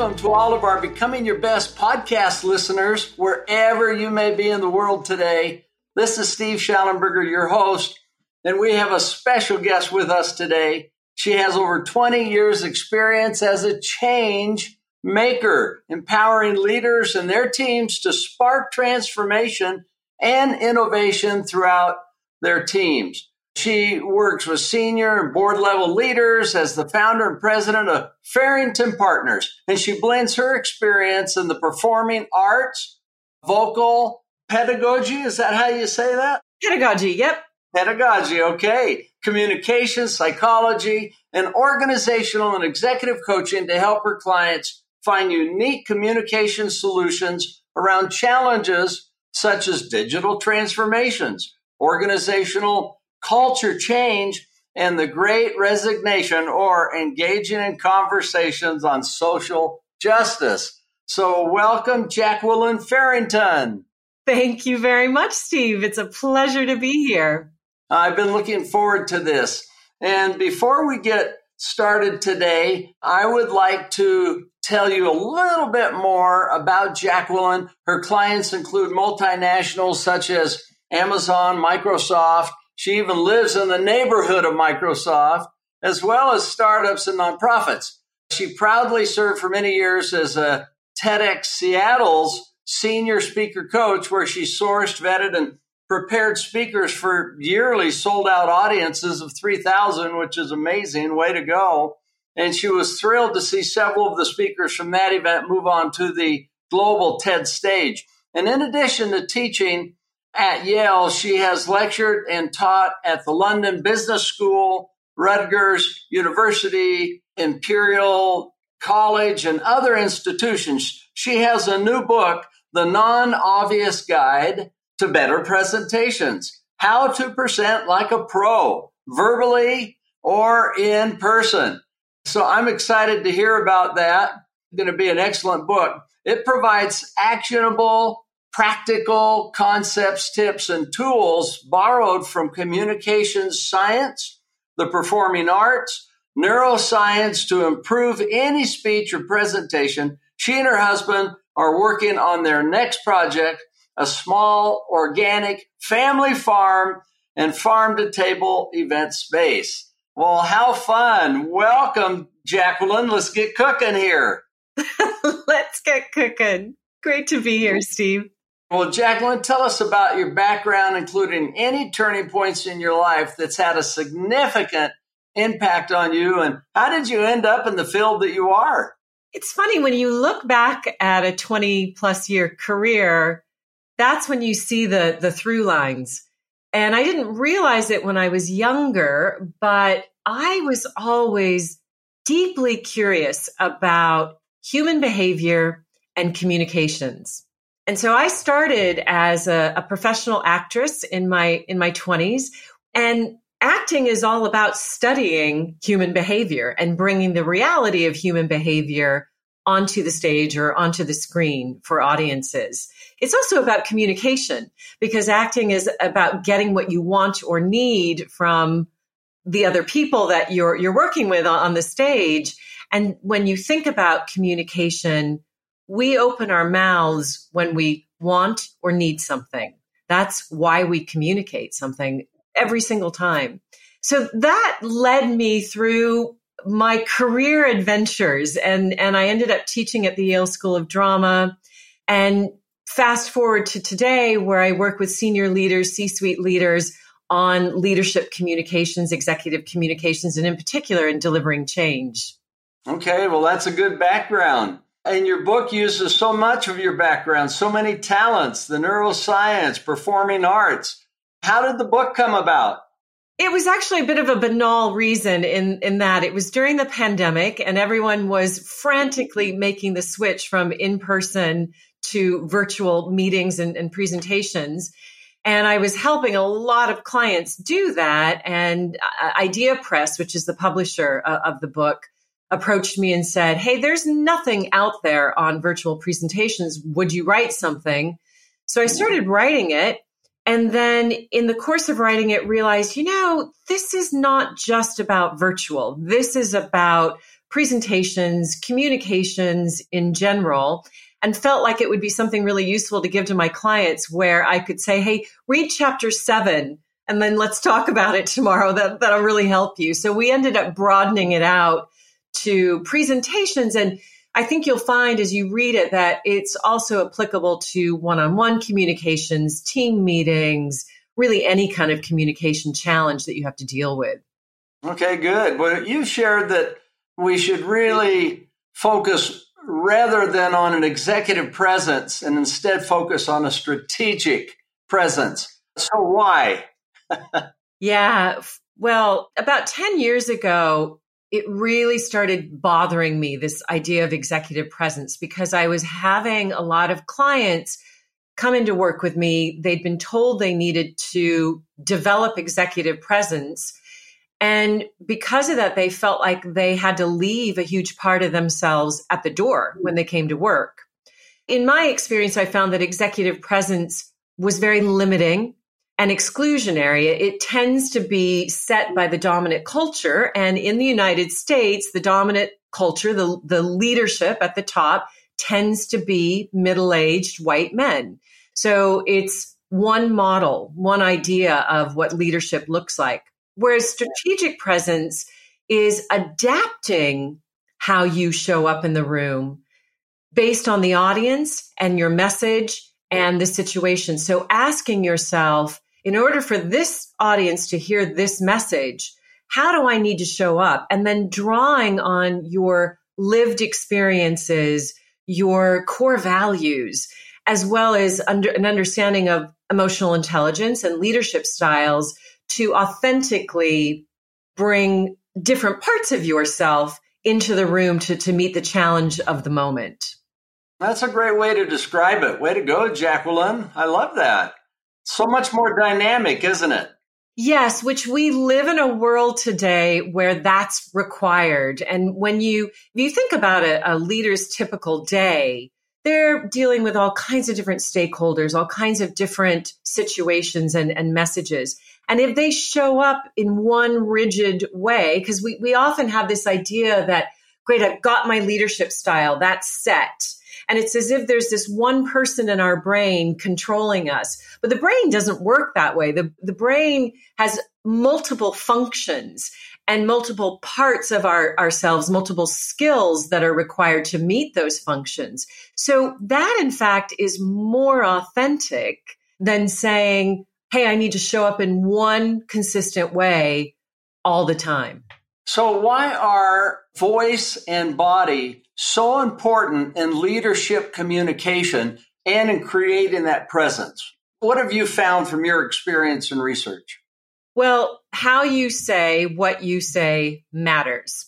Welcome to all of our Becoming Your Best podcast listeners, wherever you may be in the world today. This is Steve Shallenberger, your host, and we have a special guest with us today. She has over 20 years experience as a change maker, empowering leaders and their teams to spark transformation and innovation throughout their teams. She works with senior and board level leaders as the founder and president of Farrington Partners, and she blends her experience in the performing arts, vocal, pedagogy. Is that how you say that? Pedagogy, yep. Pedagogy, okay. Communication, psychology, and organizational and executive coaching to help her clients find unique communication solutions around challenges such as digital transformations, organizational culture change, and the great resignation or engaging in conversations on social justice. So, welcome, Jacqueline Farrington. Thank you very much, Steve. It's a pleasure to be here. I've been looking forward to this. And before we get started today, I would like to tell you a little bit more about Jacqueline. Her clients include multinationals such as Amazon, Microsoft, she even lives in the neighborhood of Microsoft, as well as startups and nonprofits. She proudly served for many years as a TEDx Seattle's senior speaker coach, where she sourced, vetted, and prepared speakers for yearly sold out audiences of 3,000, which is amazing. Way to go. And she was thrilled to see several of the speakers from that event move on to the global TED stage. And in addition to teaching, at Yale, she has lectured and taught at the London Business School, Rutgers University, Imperial College, and other institutions. She has a new book, The Non Obvious Guide to Better Presentations How to Present Like a Pro, virtually or in person. So I'm excited to hear about that. It's going to be an excellent book. It provides actionable practical concepts, tips, and tools borrowed from communications science, the performing arts, neuroscience to improve any speech or presentation. She and her husband are working on their next project, a small organic family farm and farm to table event space. Well, how fun. Welcome, Jacqueline. Let's get cooking here. Let's get cooking. Great to be here, Steve. Well, Jacqueline, tell us about your background, including any turning points in your life that's had a significant impact on you, and how did you end up in the field that you are? It's funny when you look back at a 20 plus year career, that's when you see the, the through lines. And I didn't realize it when I was younger, but I was always deeply curious about human behavior and communications. And so I started as a, a professional actress in my in my 20s and acting is all about studying human behavior and bringing the reality of human behavior onto the stage or onto the screen for audiences. It's also about communication because acting is about getting what you want or need from the other people that you're you're working with on the stage. And when you think about communication, we open our mouths when we want or need something. That's why we communicate something every single time. So that led me through my career adventures and and I ended up teaching at the Yale School of Drama and fast forward to today where I work with senior leaders, C-suite leaders on leadership communications, executive communications and in particular in delivering change. Okay, well that's a good background. And your book uses so much of your background, so many talents, the neuroscience, performing arts. How did the book come about? It was actually a bit of a banal reason in, in that it was during the pandemic and everyone was frantically making the switch from in person to virtual meetings and, and presentations. And I was helping a lot of clients do that. And uh, Ideapress, which is the publisher uh, of the book, approached me and said, Hey, there's nothing out there on virtual presentations. Would you write something? So I started writing it. And then in the course of writing it, realized, you know, this is not just about virtual. This is about presentations, communications in general, and felt like it would be something really useful to give to my clients where I could say, Hey, read chapter seven and then let's talk about it tomorrow. That, that'll really help you. So we ended up broadening it out to presentations and I think you'll find as you read it that it's also applicable to one on one communications, team meetings, really any kind of communication challenge that you have to deal with. Okay, good. Well, you shared that we should really focus rather than on an executive presence and instead focus on a strategic presence. So, why? yeah. Well, about 10 years ago, it really started bothering me this idea of executive presence because I was having a lot of clients come into work with me. They'd been told they needed to develop executive presence. And because of that, they felt like they had to leave a huge part of themselves at the door when they came to work. In my experience, I found that executive presence was very limiting and exclusionary. It tends to be set by the dominant culture. And in the United States, the dominant culture, the, the leadership at the top tends to be middle aged white men. So it's one model, one idea of what leadership looks like. Whereas strategic presence is adapting how you show up in the room based on the audience and your message and the situation. So asking yourself, in order for this audience to hear this message, how do I need to show up? And then drawing on your lived experiences, your core values, as well as under, an understanding of emotional intelligence and leadership styles to authentically bring different parts of yourself into the room to, to meet the challenge of the moment. That's a great way to describe it. Way to go, Jacqueline. I love that so much more dynamic, isn't it? Yes, which we live in a world today where that's required. And when you, if you think about a, a leader's typical day, they're dealing with all kinds of different stakeholders, all kinds of different situations and, and messages. And if they show up in one rigid way, because we, we often have this idea that, great, I've got my leadership style, that's set. And it's as if there's this one person in our brain controlling us. But the brain doesn't work that way. The, the brain has multiple functions and multiple parts of our, ourselves, multiple skills that are required to meet those functions. So that in fact is more authentic than saying, Hey, I need to show up in one consistent way all the time. So why are voice and body so important in leadership communication and in creating that presence. What have you found from your experience and research? Well, how you say what you say matters.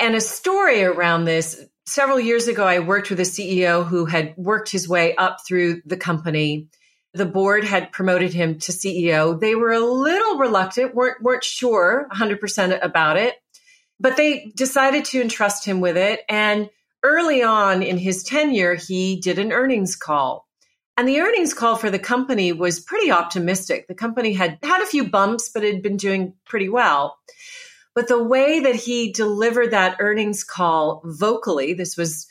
And a story around this several years ago, I worked with a CEO who had worked his way up through the company. The board had promoted him to CEO. They were a little reluctant, weren't, weren't sure 100% about it. But they decided to entrust him with it. And early on in his tenure, he did an earnings call. And the earnings call for the company was pretty optimistic. The company had had a few bumps, but had been doing pretty well. But the way that he delivered that earnings call vocally, this was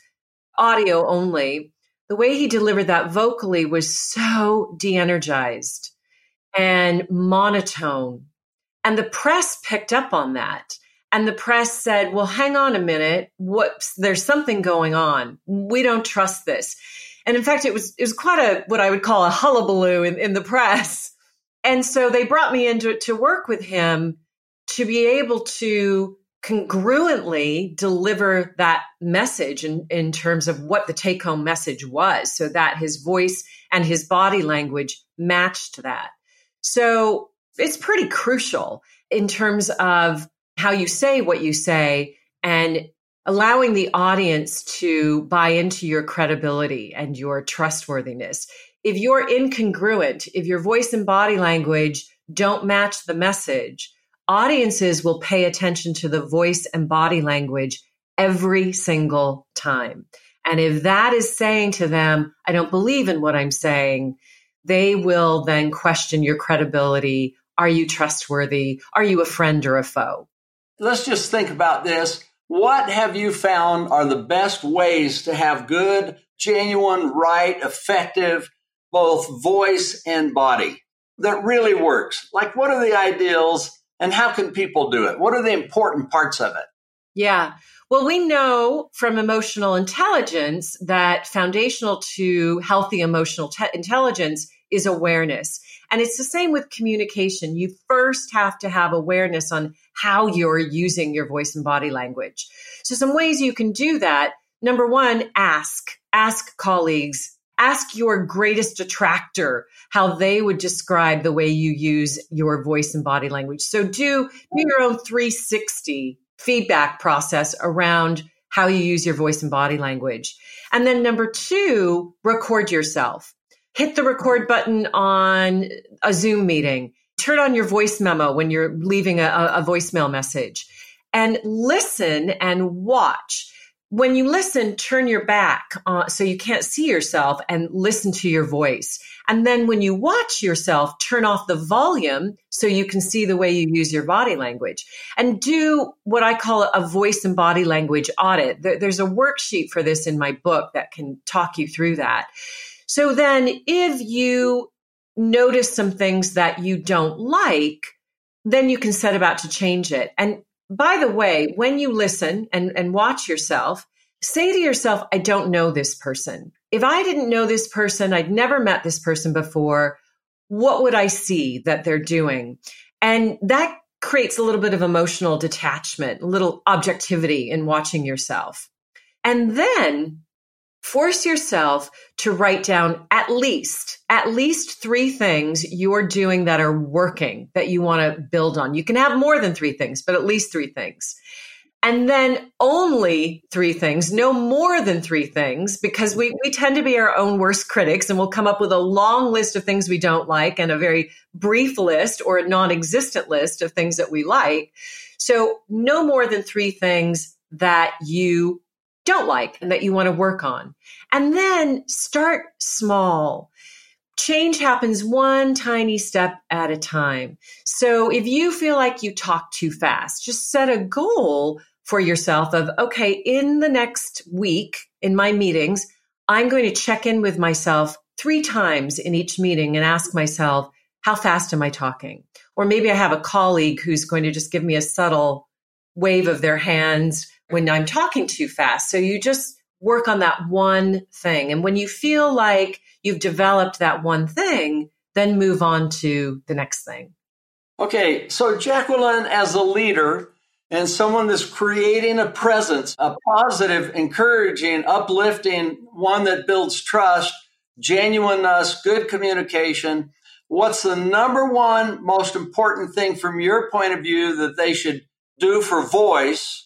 audio only, the way he delivered that vocally was so de energized and monotone. And the press picked up on that. And the press said, well, hang on a minute. Whoops, there's something going on. We don't trust this. And in fact, it was, it was quite a, what I would call a hullabaloo in, in the press. And so they brought me in to, to work with him to be able to congruently deliver that message in, in terms of what the take home message was so that his voice and his body language matched that. So it's pretty crucial in terms of how you say what you say and allowing the audience to buy into your credibility and your trustworthiness. If you're incongruent, if your voice and body language don't match the message, audiences will pay attention to the voice and body language every single time. And if that is saying to them, I don't believe in what I'm saying, they will then question your credibility. Are you trustworthy? Are you a friend or a foe? Let's just think about this. What have you found are the best ways to have good, genuine, right, effective, both voice and body that really works? Like, what are the ideals and how can people do it? What are the important parts of it? Yeah. Well, we know from emotional intelligence that foundational to healthy emotional te- intelligence is awareness. And it's the same with communication. You first have to have awareness on how you're using your voice and body language. So, some ways you can do that. Number one, ask. Ask colleagues, ask your greatest detractor how they would describe the way you use your voice and body language. So do, do your own 360 feedback process around how you use your voice and body language. And then number two, record yourself. Hit the record button on a Zoom meeting. Turn on your voice memo when you're leaving a, a voicemail message and listen and watch when you listen, turn your back uh, so you can't see yourself and listen to your voice. And then when you watch yourself, turn off the volume so you can see the way you use your body language and do what I call a voice and body language audit. There's a worksheet for this in my book that can talk you through that. So then if you notice some things that you don't like, then you can set about to change it. And by the way, when you listen and, and watch yourself, say to yourself, I don't know this person. If I didn't know this person, I'd never met this person before, what would I see that they're doing? And that creates a little bit of emotional detachment, a little objectivity in watching yourself. And then force yourself to write down at least at least three things you're doing that are working that you want to build on. You can have more than three things but at least three things. And then only three things no more than three things because we, we tend to be our own worst critics and we'll come up with a long list of things we don't like and a very brief list or a non-existent list of things that we like. So no more than three things that you don't like and that you want to work on. And then start small. Change happens one tiny step at a time. So if you feel like you talk too fast, just set a goal for yourself of, okay, in the next week in my meetings, I'm going to check in with myself three times in each meeting and ask myself, how fast am I talking? Or maybe I have a colleague who's going to just give me a subtle wave of their hands when I'm talking too fast. So you just work on that one thing. And when you feel like you've developed that one thing, then move on to the next thing. Okay, so Jacqueline, as a leader and someone that's creating a presence, a positive, encouraging, uplifting, one that builds trust, genuineness, uh, good communication, what's the number one most important thing from your point of view that they should do for voice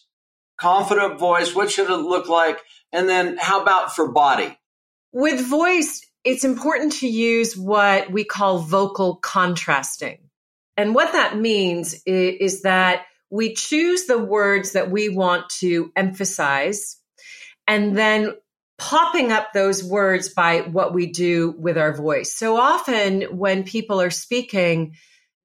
confident voice? What should it look like? And then how about for body? With voice, it's important to use what we call vocal contrasting. And what that means is, that we choose the words that we want to emphasize and then popping up those words by what we do with our voice. So often when people are speaking,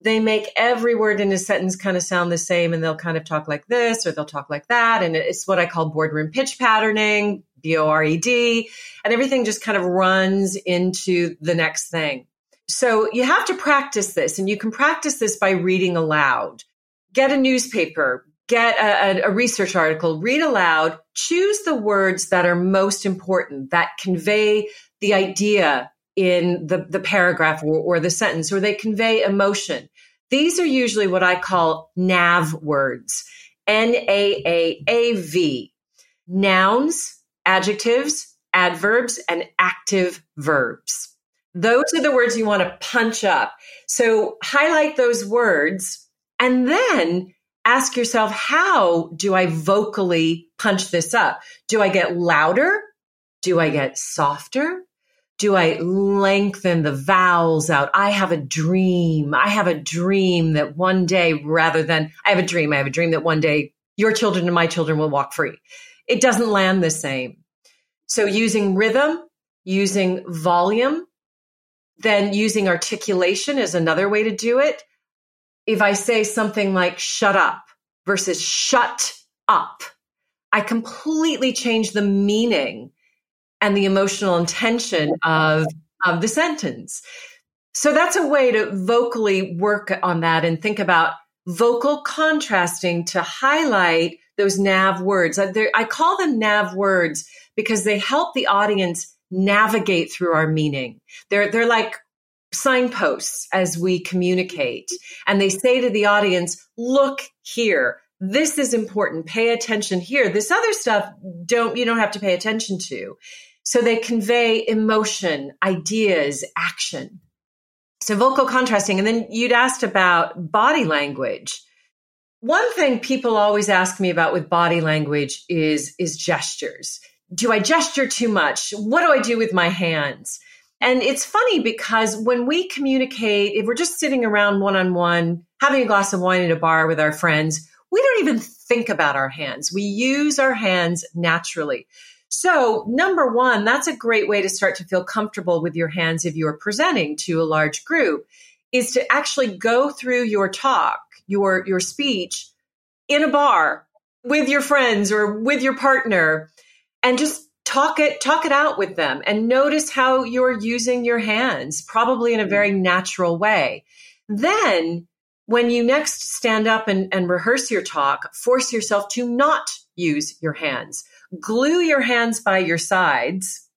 they make every word in a sentence kind of sound the same and they'll kind of talk like this or they'll talk like that. And it's what I call boardroom pitch patterning, B O R E D, and everything just kind of runs into the next thing. So you have to practice this and you can practice this by reading aloud. Get a newspaper, get a, a, research article, read aloud, choose the words that are most important, that convey the idea in the, the paragraph or, or the sentence, or they convey emotion. These are usually what I call NAV words. N A A A V. Nouns, adjectives, adverbs, and active verbs. Those are the words you want to punch up. So highlight those words and then ask yourself, how do I vocally punch this up? Do I get louder? Do I get softer? Do I lengthen the vowels out? I have a dream. I have a dream that one day, rather than I have a dream, I have a dream that one day your children and my children will walk free. It doesn't land the same. So using rhythm, using volume, then using articulation is another way to do it. If I say something like shut up versus shut up, I completely change the meaning and the emotional intention of, of the sentence. So that's a way to vocally work on that and think about vocal contrasting to highlight those nav words. Uh, I call them nav words because they help the audience navigate through our meaning. They're, they're like signposts as we communicate. And they say to the audience, look here. This is important. Pay attention here. This other stuff don't, you don't have to pay attention to. So they convey emotion, ideas, action. So vocal contrasting. And then you'd asked about body language. One thing people always ask me about with body language is, is gestures do I gesture too much? What do I do with my hands? And it's funny because when we communicate, if we're just sitting around one on one, having a glass of wine at a bar with our friends, we don't even think about our hands. We use our hands naturally. So, number one, that's a great way to start to feel comfortable with your hands if you're presenting to a large group, is to actually go through your talk, your, your speech in a bar with your friends or with your partner and just talk it talk it out with them and notice how you're using your hands probably in a very mm-hmm. natural way. Then when you next stand up and, and rehearse your talk force yourself to not use your hands glue your hands by your sides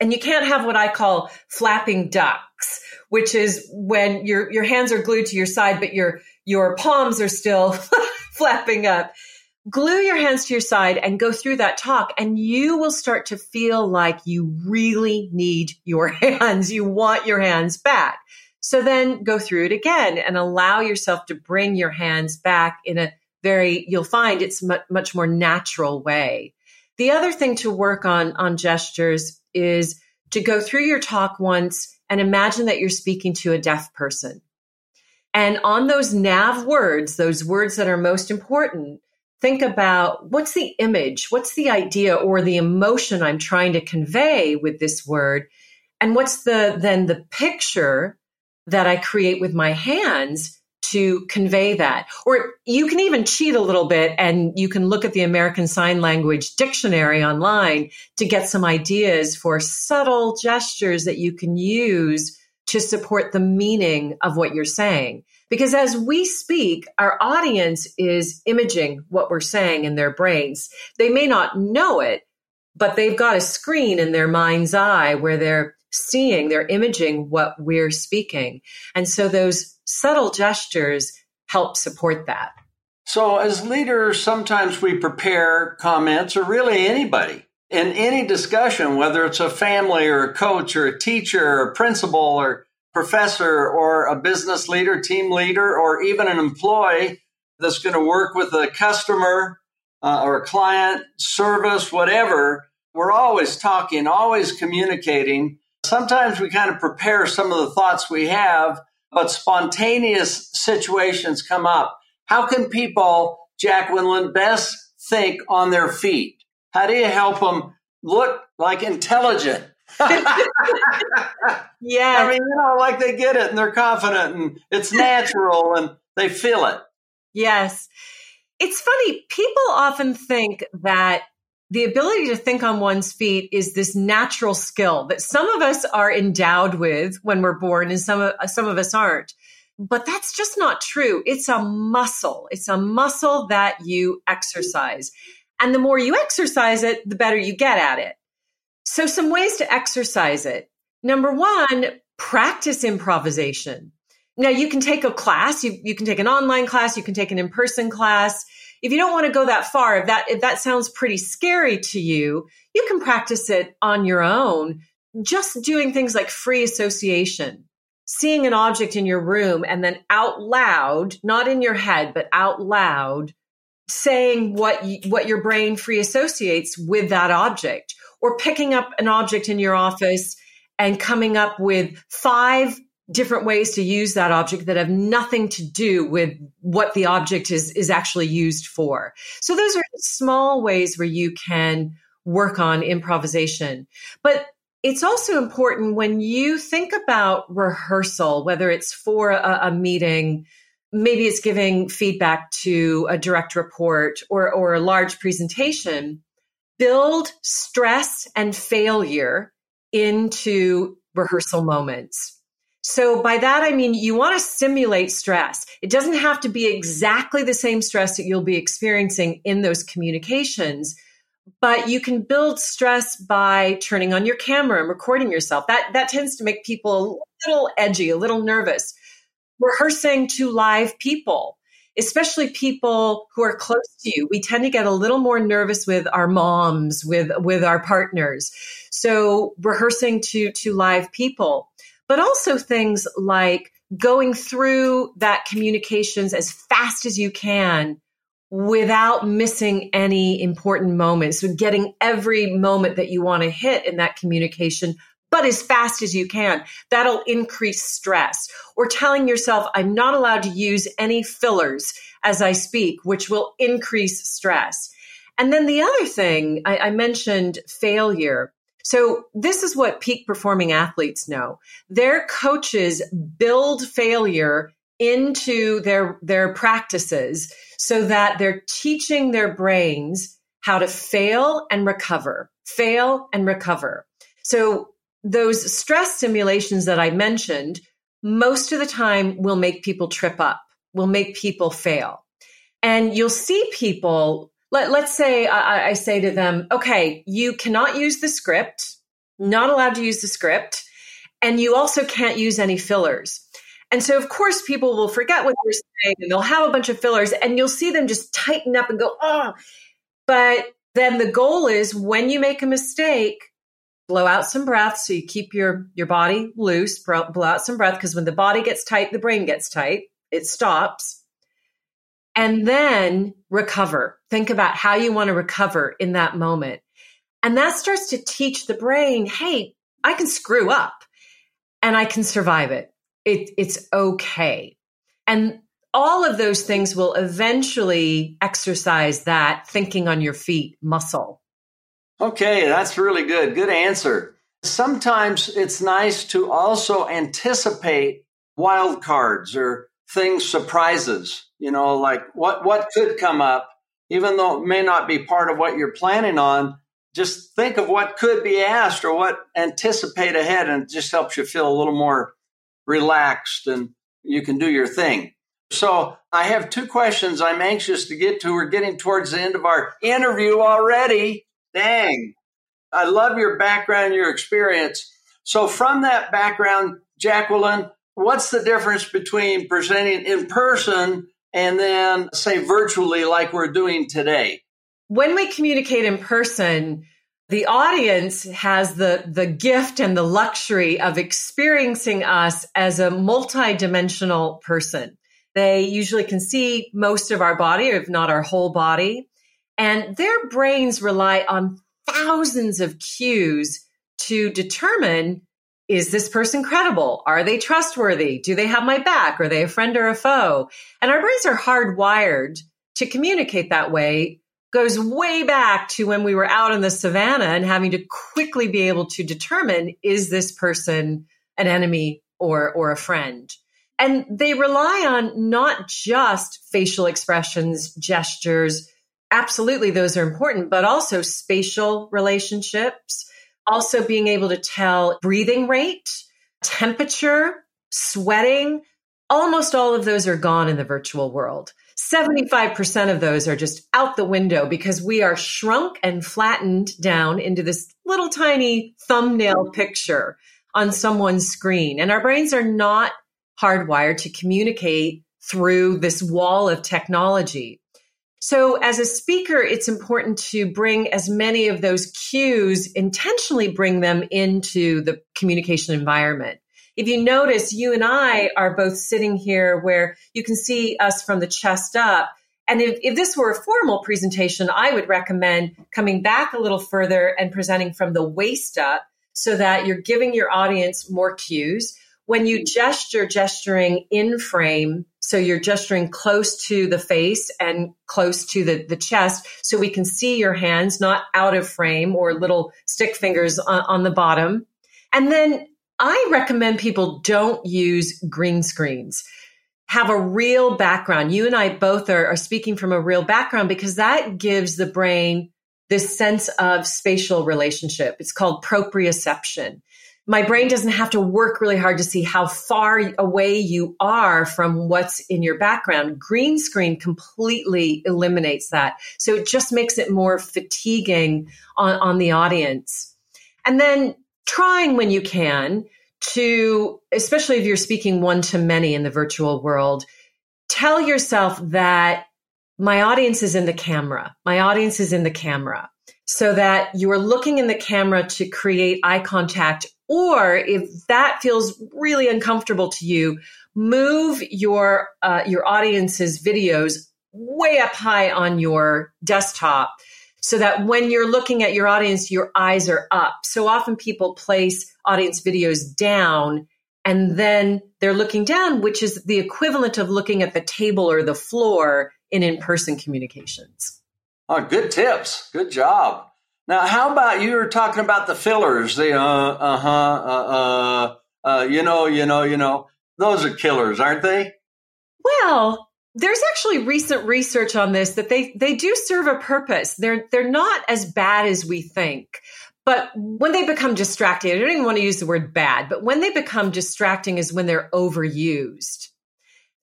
and you can't have what i call flapping ducks which is when your your hands are glued to your side but your your palms are still flapping up glue your hands to your side and go through that talk and you will start to feel like you really need your hands. You want your hands back. So then go through it again and allow yourself to bring your hands back in a very, you'll find it's much, much more natural way. The other thing to work on, on gestures is to go through your talk once and imagine that you're speaking to a deaf person. And on those nav words, those words that are most important, think about what's the image, what's the idea or the emotion I'm trying to convey with this word, and what's the then the picture that I create with my hands to convey that. Or you can even cheat a little bit and you can look at the American Sign Language dictionary online to get some ideas for subtle gestures that you can use to support the meaning of what you're saying. Because as we speak, our audience is imaging what we're saying in their brains. They may not know it, but they've got a screen in their mind's eye where they're seeing, they're imaging what we're speaking. And so those subtle gestures help support that. So, as leaders, sometimes we prepare comments, or really anybody in any discussion, whether it's a family or a coach or a teacher or a principal or professor or a business leader, team leader, or even an employee that's going to work with a customer uh, or a client, service, whatever, we're always talking, always communicating. Sometimes we kind of prepare some of the thoughts we have, but spontaneous situations come up. How can people, Jacqueline, best think on their feet? How do you help them look like intelligent? yeah. I mean, you know, like they get it and they're confident and it's natural and they feel it. Yes. It's funny. People often think that the ability to think on one's feet is this natural skill that some of us are endowed with when we're born and some of, some of us aren't. but that's just not true. It's a muscle. It's a muscle that you exercise. And the more you exercise it, the better you get at it. So some ways to exercise it. Number one, practice improvisation. Now you can take a class, you, you can take an online class, you can take an in-person class. If you don't want to go that far, if that, if that sounds pretty scary to you, you can practice it on your own, just doing things like free association, seeing an object in your room and then out loud, not in your head, but out loud, saying what, you, what your brain free associates with that object or picking up an object in your office and coming up with five different ways to use that object that have nothing to do with what the object is, is actually used for. So those are small ways where you can work on improvisation. But it's also important when you think about rehearsal, whether it's for a, a meeting, maybe it's giving feedback to a direct report or, or a large presentation, build stress and failure into rehearsal moments. So by that, I mean, you want to simulate stress. It doesn't have to be exactly the same stress that you'll be experiencing in those communications, but you can build stress by turning on your camera and recording yourself. That, that tends to make people a little edgy, a little nervous. Rehearsing to live people, especially people who are close to you. We tend to get a little more nervous with our moms, with, with our partners. So rehearsing to, to live people but also things like going through that communications as fast as you can without missing any important moments. So getting every moment that you want to hit in that communication, but as fast as you can. That'll increase stress. Or telling yourself, I'm not allowed to use any fillers as I speak, which will increase stress. And then the other thing I, I mentioned failure. So this is what peak performing athletes know. Their coaches build failure into their, their practices so that they're teaching their brains how to fail and recover, fail and recover. So those stress simulations that I mentioned, most of the time will make people trip up, will make people fail. And you'll see people let, let's say I, I say to them, okay, you cannot use the script, not allowed to use the script, and you also can't use any fillers. And so, of course, people will forget what they're saying and they'll have a bunch of fillers and you'll see them just tighten up and go, oh. But then the goal is when you make a mistake, blow out some breath so you keep your, your body loose, blow out some breath because when the body gets tight, the brain gets tight, it stops and then recover. Think about how you want to recover in that moment. And that starts to teach the brain, hey, I can screw up and I can survive it. it it's okay. And all of those things will eventually exercise that thinking on your feet muscle. Okay, that's really good. Good answer. Sometimes it's nice to also anticipate wild cards or things surprises you know, like what, what could come up, even though it may not be part of what you're planning on, just think of what could be asked or what anticipate ahead and it just helps you feel a little more relaxed and you can do your thing. So I have two questions I'm anxious to get to. We're getting towards the end of our interview already. Dang. I love your background, your experience. So from that background, Jacqueline, what's the difference between presenting in person and then say virtually like we're doing today? When we communicate in person, the audience has the, the gift and the luxury of experiencing us as a multidimensional person. They usually can see most of our body, if not our whole body. And their brains rely on thousands of cues to determine is this person credible? Are they trustworthy? Do they have my back? Are they a friend or a foe? And our brains are hardwired to communicate that way goes way back to when we were out in the savannah and having to quickly be able to determine is this person an enemy or or a friend and they rely on not just facial expressions gestures absolutely those are important but also spatial relationships also being able to tell breathing rate, temperature, sweating, almost all of those are gone in the virtual world. 75% of those are just out the window because we are shrunk and flattened down into this little tiny thumbnail picture on someone's screen. And our brains are not hardwired to communicate through this wall of technology. So, as a speaker, it's important to bring as many of those cues, intentionally bring them into the communication environment if you notice, you and I are both sitting here where you can see us from the chest up. And if, if this were a formal presentation, I would recommend coming back a little further and presenting from the waist up so that you're giving your audience more cues. When you gesture, gesturing in frame, so you're gesturing close to the face and close to the, the chest, so we can see your hands, not out of frame or little stick fingers on, on the bottom. And then I recommend people don't use green screens. Have a real background. You and I both are, are speaking from a real background because that gives the brain this sense of spatial relationship. It's called proprioception. My brain doesn't have to work really hard to see how far away you are from what's in your background. Green screen completely eliminates that. So it just makes it more fatiguing on, on the audience. And then trying when you can to, especially if you're speaking one to many in the virtual world, tell yourself that my audience is in the camera. My audience is in the camera so that you are looking in the camera to create eye contact. Or if that feels really uncomfortable to you, move your, uh, your audience's videos way up high on your desktop so that when you're looking at your audience, your eyes are up. So often people place audience videos down and then they're looking down, which is the equivalent of looking at the table or the floor in in person communications. Oh, good tips. Good job. Now, how about you were talking about the fillers, the uh, uh huh, uh, uh, uh, you know, you know, you know, those are killers, aren't they? Well, there's actually recent research on this that they they do serve a purpose. They're they're not as bad as we think. But when they become distracting, I don't even want to use the word bad, but when they become distracting is when they're overused.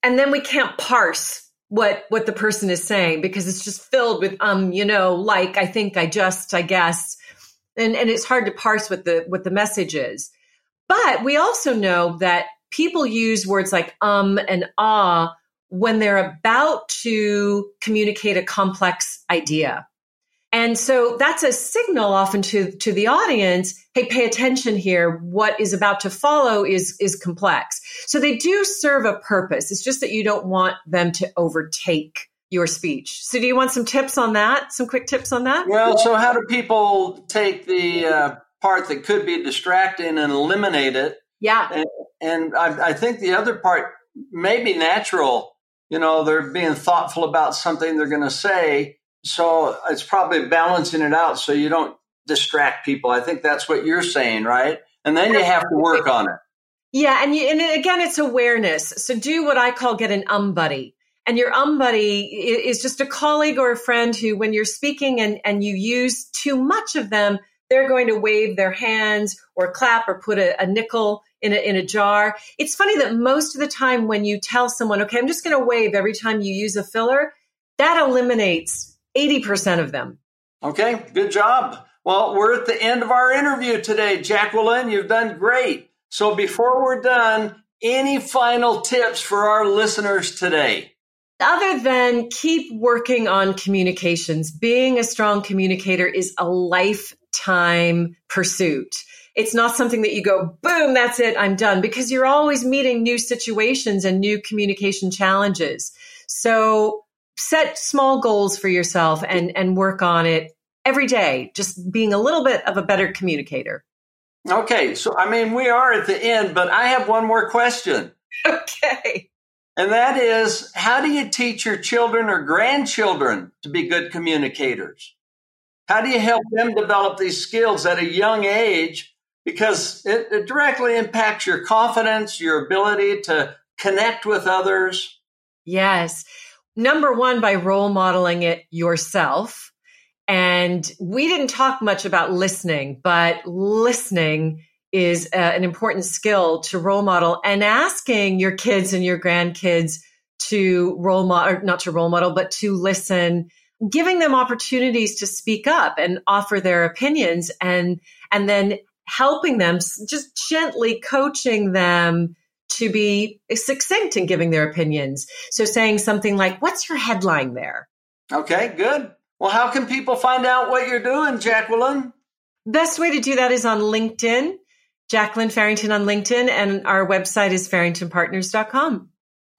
And then we can't parse what what the person is saying because it's just filled with um, you know, like I think, I just, I guess. And and it's hard to parse what the what the message is. But we also know that people use words like um and ah when they're about to communicate a complex idea. And so that's a signal often to, to the audience, hey, pay attention here. What is about to follow is, is complex. So they do serve a purpose. It's just that you don't want them to overtake your speech. So do you want some tips on that? Some quick tips on that? Well, so how do people take the uh, part that could be distracting and eliminate it? Yeah. And, and I, I think the other part may be natural you know, they're being thoughtful about something they're going to say. So it's probably balancing it out so you don't distract people. I think that's what you're saying, right? And then you have to work on it. Yeah, and you, and again, it's awareness. So do what I call get an um buddy. And your um buddy is just a colleague or a friend who, when you're speaking and, and you use too much of them, they're going to wave their hands or clap or put a, a nickel in a, in a jar. It's funny that most of the time when you tell someone, okay, I'm just going to wave every time you use a filler, that eliminates 80% of them. Okay, good job. Well, we're at the end of our interview today. Jacqueline, you've done great. So before we're done, any final tips for our listeners today? Other than keep working on communications, being a strong communicator is a lifetime pursuit. It's not something that you go, boom, that's it, I'm done, because you're always meeting new situations and new communication challenges. So set small goals for yourself and, and work on it every day, just being a little bit of a better communicator. Okay. So, I mean, we are at the end, but I have one more question. Okay. And that is how do you teach your children or grandchildren to be good communicators? How do you help them develop these skills at a young age because it, it directly impacts your confidence, your ability to connect with others. Yes. Number one, by role modeling it yourself. And we didn't talk much about listening, but listening is uh, an important skill to role model and asking your kids and your grandkids to role model, not to role model, but to listen, giving them opportunities to speak up and offer their opinions and, and then helping them, just gently coaching them to be succinct in giving their opinions. So saying something like, what's your headline there? Okay, good. Well, how can people find out what you're doing, Jacqueline? Best way to do that is on LinkedIn, Jacqueline Farrington on LinkedIn, and our website is farringtonpartners.com.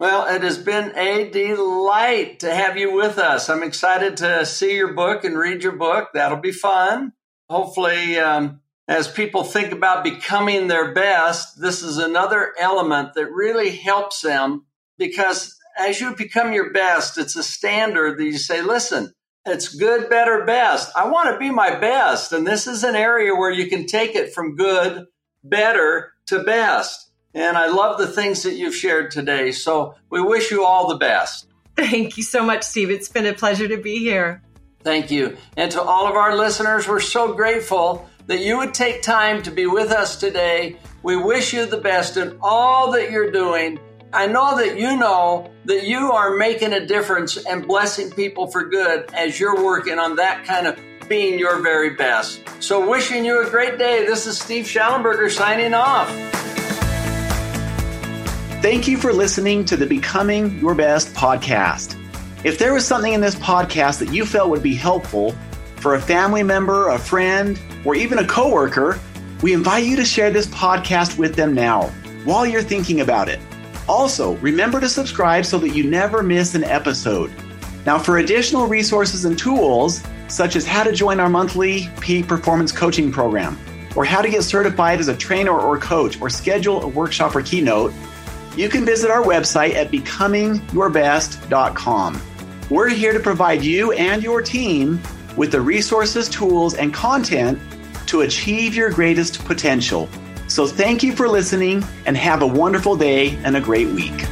Well, it has been a delight to have you with us. I'm excited to see your book and read your book. That'll be fun. Hopefully, um, as people think about becoming their best, this is another element that really helps them because as you become your best, it's a standard that you say, listen, it's good, better, best. I want to be my best. And this is an area where you can take it from good, better to best. And I love the things that you've shared today. So we wish you all the best. Thank you so much, Steve. It's been a pleasure to be here. Thank you. And to all of our listeners, we're so grateful that you would take time to be with us today. We wish you the best in all that you're doing. I know that you know that you are making a difference and blessing people for good as you're working on that kind of being your very best. So, wishing you a great day. This is Steve Shallenberger signing off. Thank you for listening to the Becoming Your Best podcast. If there was something in this podcast that you felt would be helpful for a family member, a friend, or even a coworker, we invite you to share this podcast with them now while you're thinking about it. Also, remember to subscribe so that you never miss an episode. Now, for additional resources and tools, such as how to join our monthly peak performance coaching program, or how to get certified as a trainer or coach, or schedule a workshop or keynote, you can visit our website at becomingyourbest.com. We're here to provide you and your team with the resources, tools, and content to achieve your greatest potential. So thank you for listening and have a wonderful day and a great week.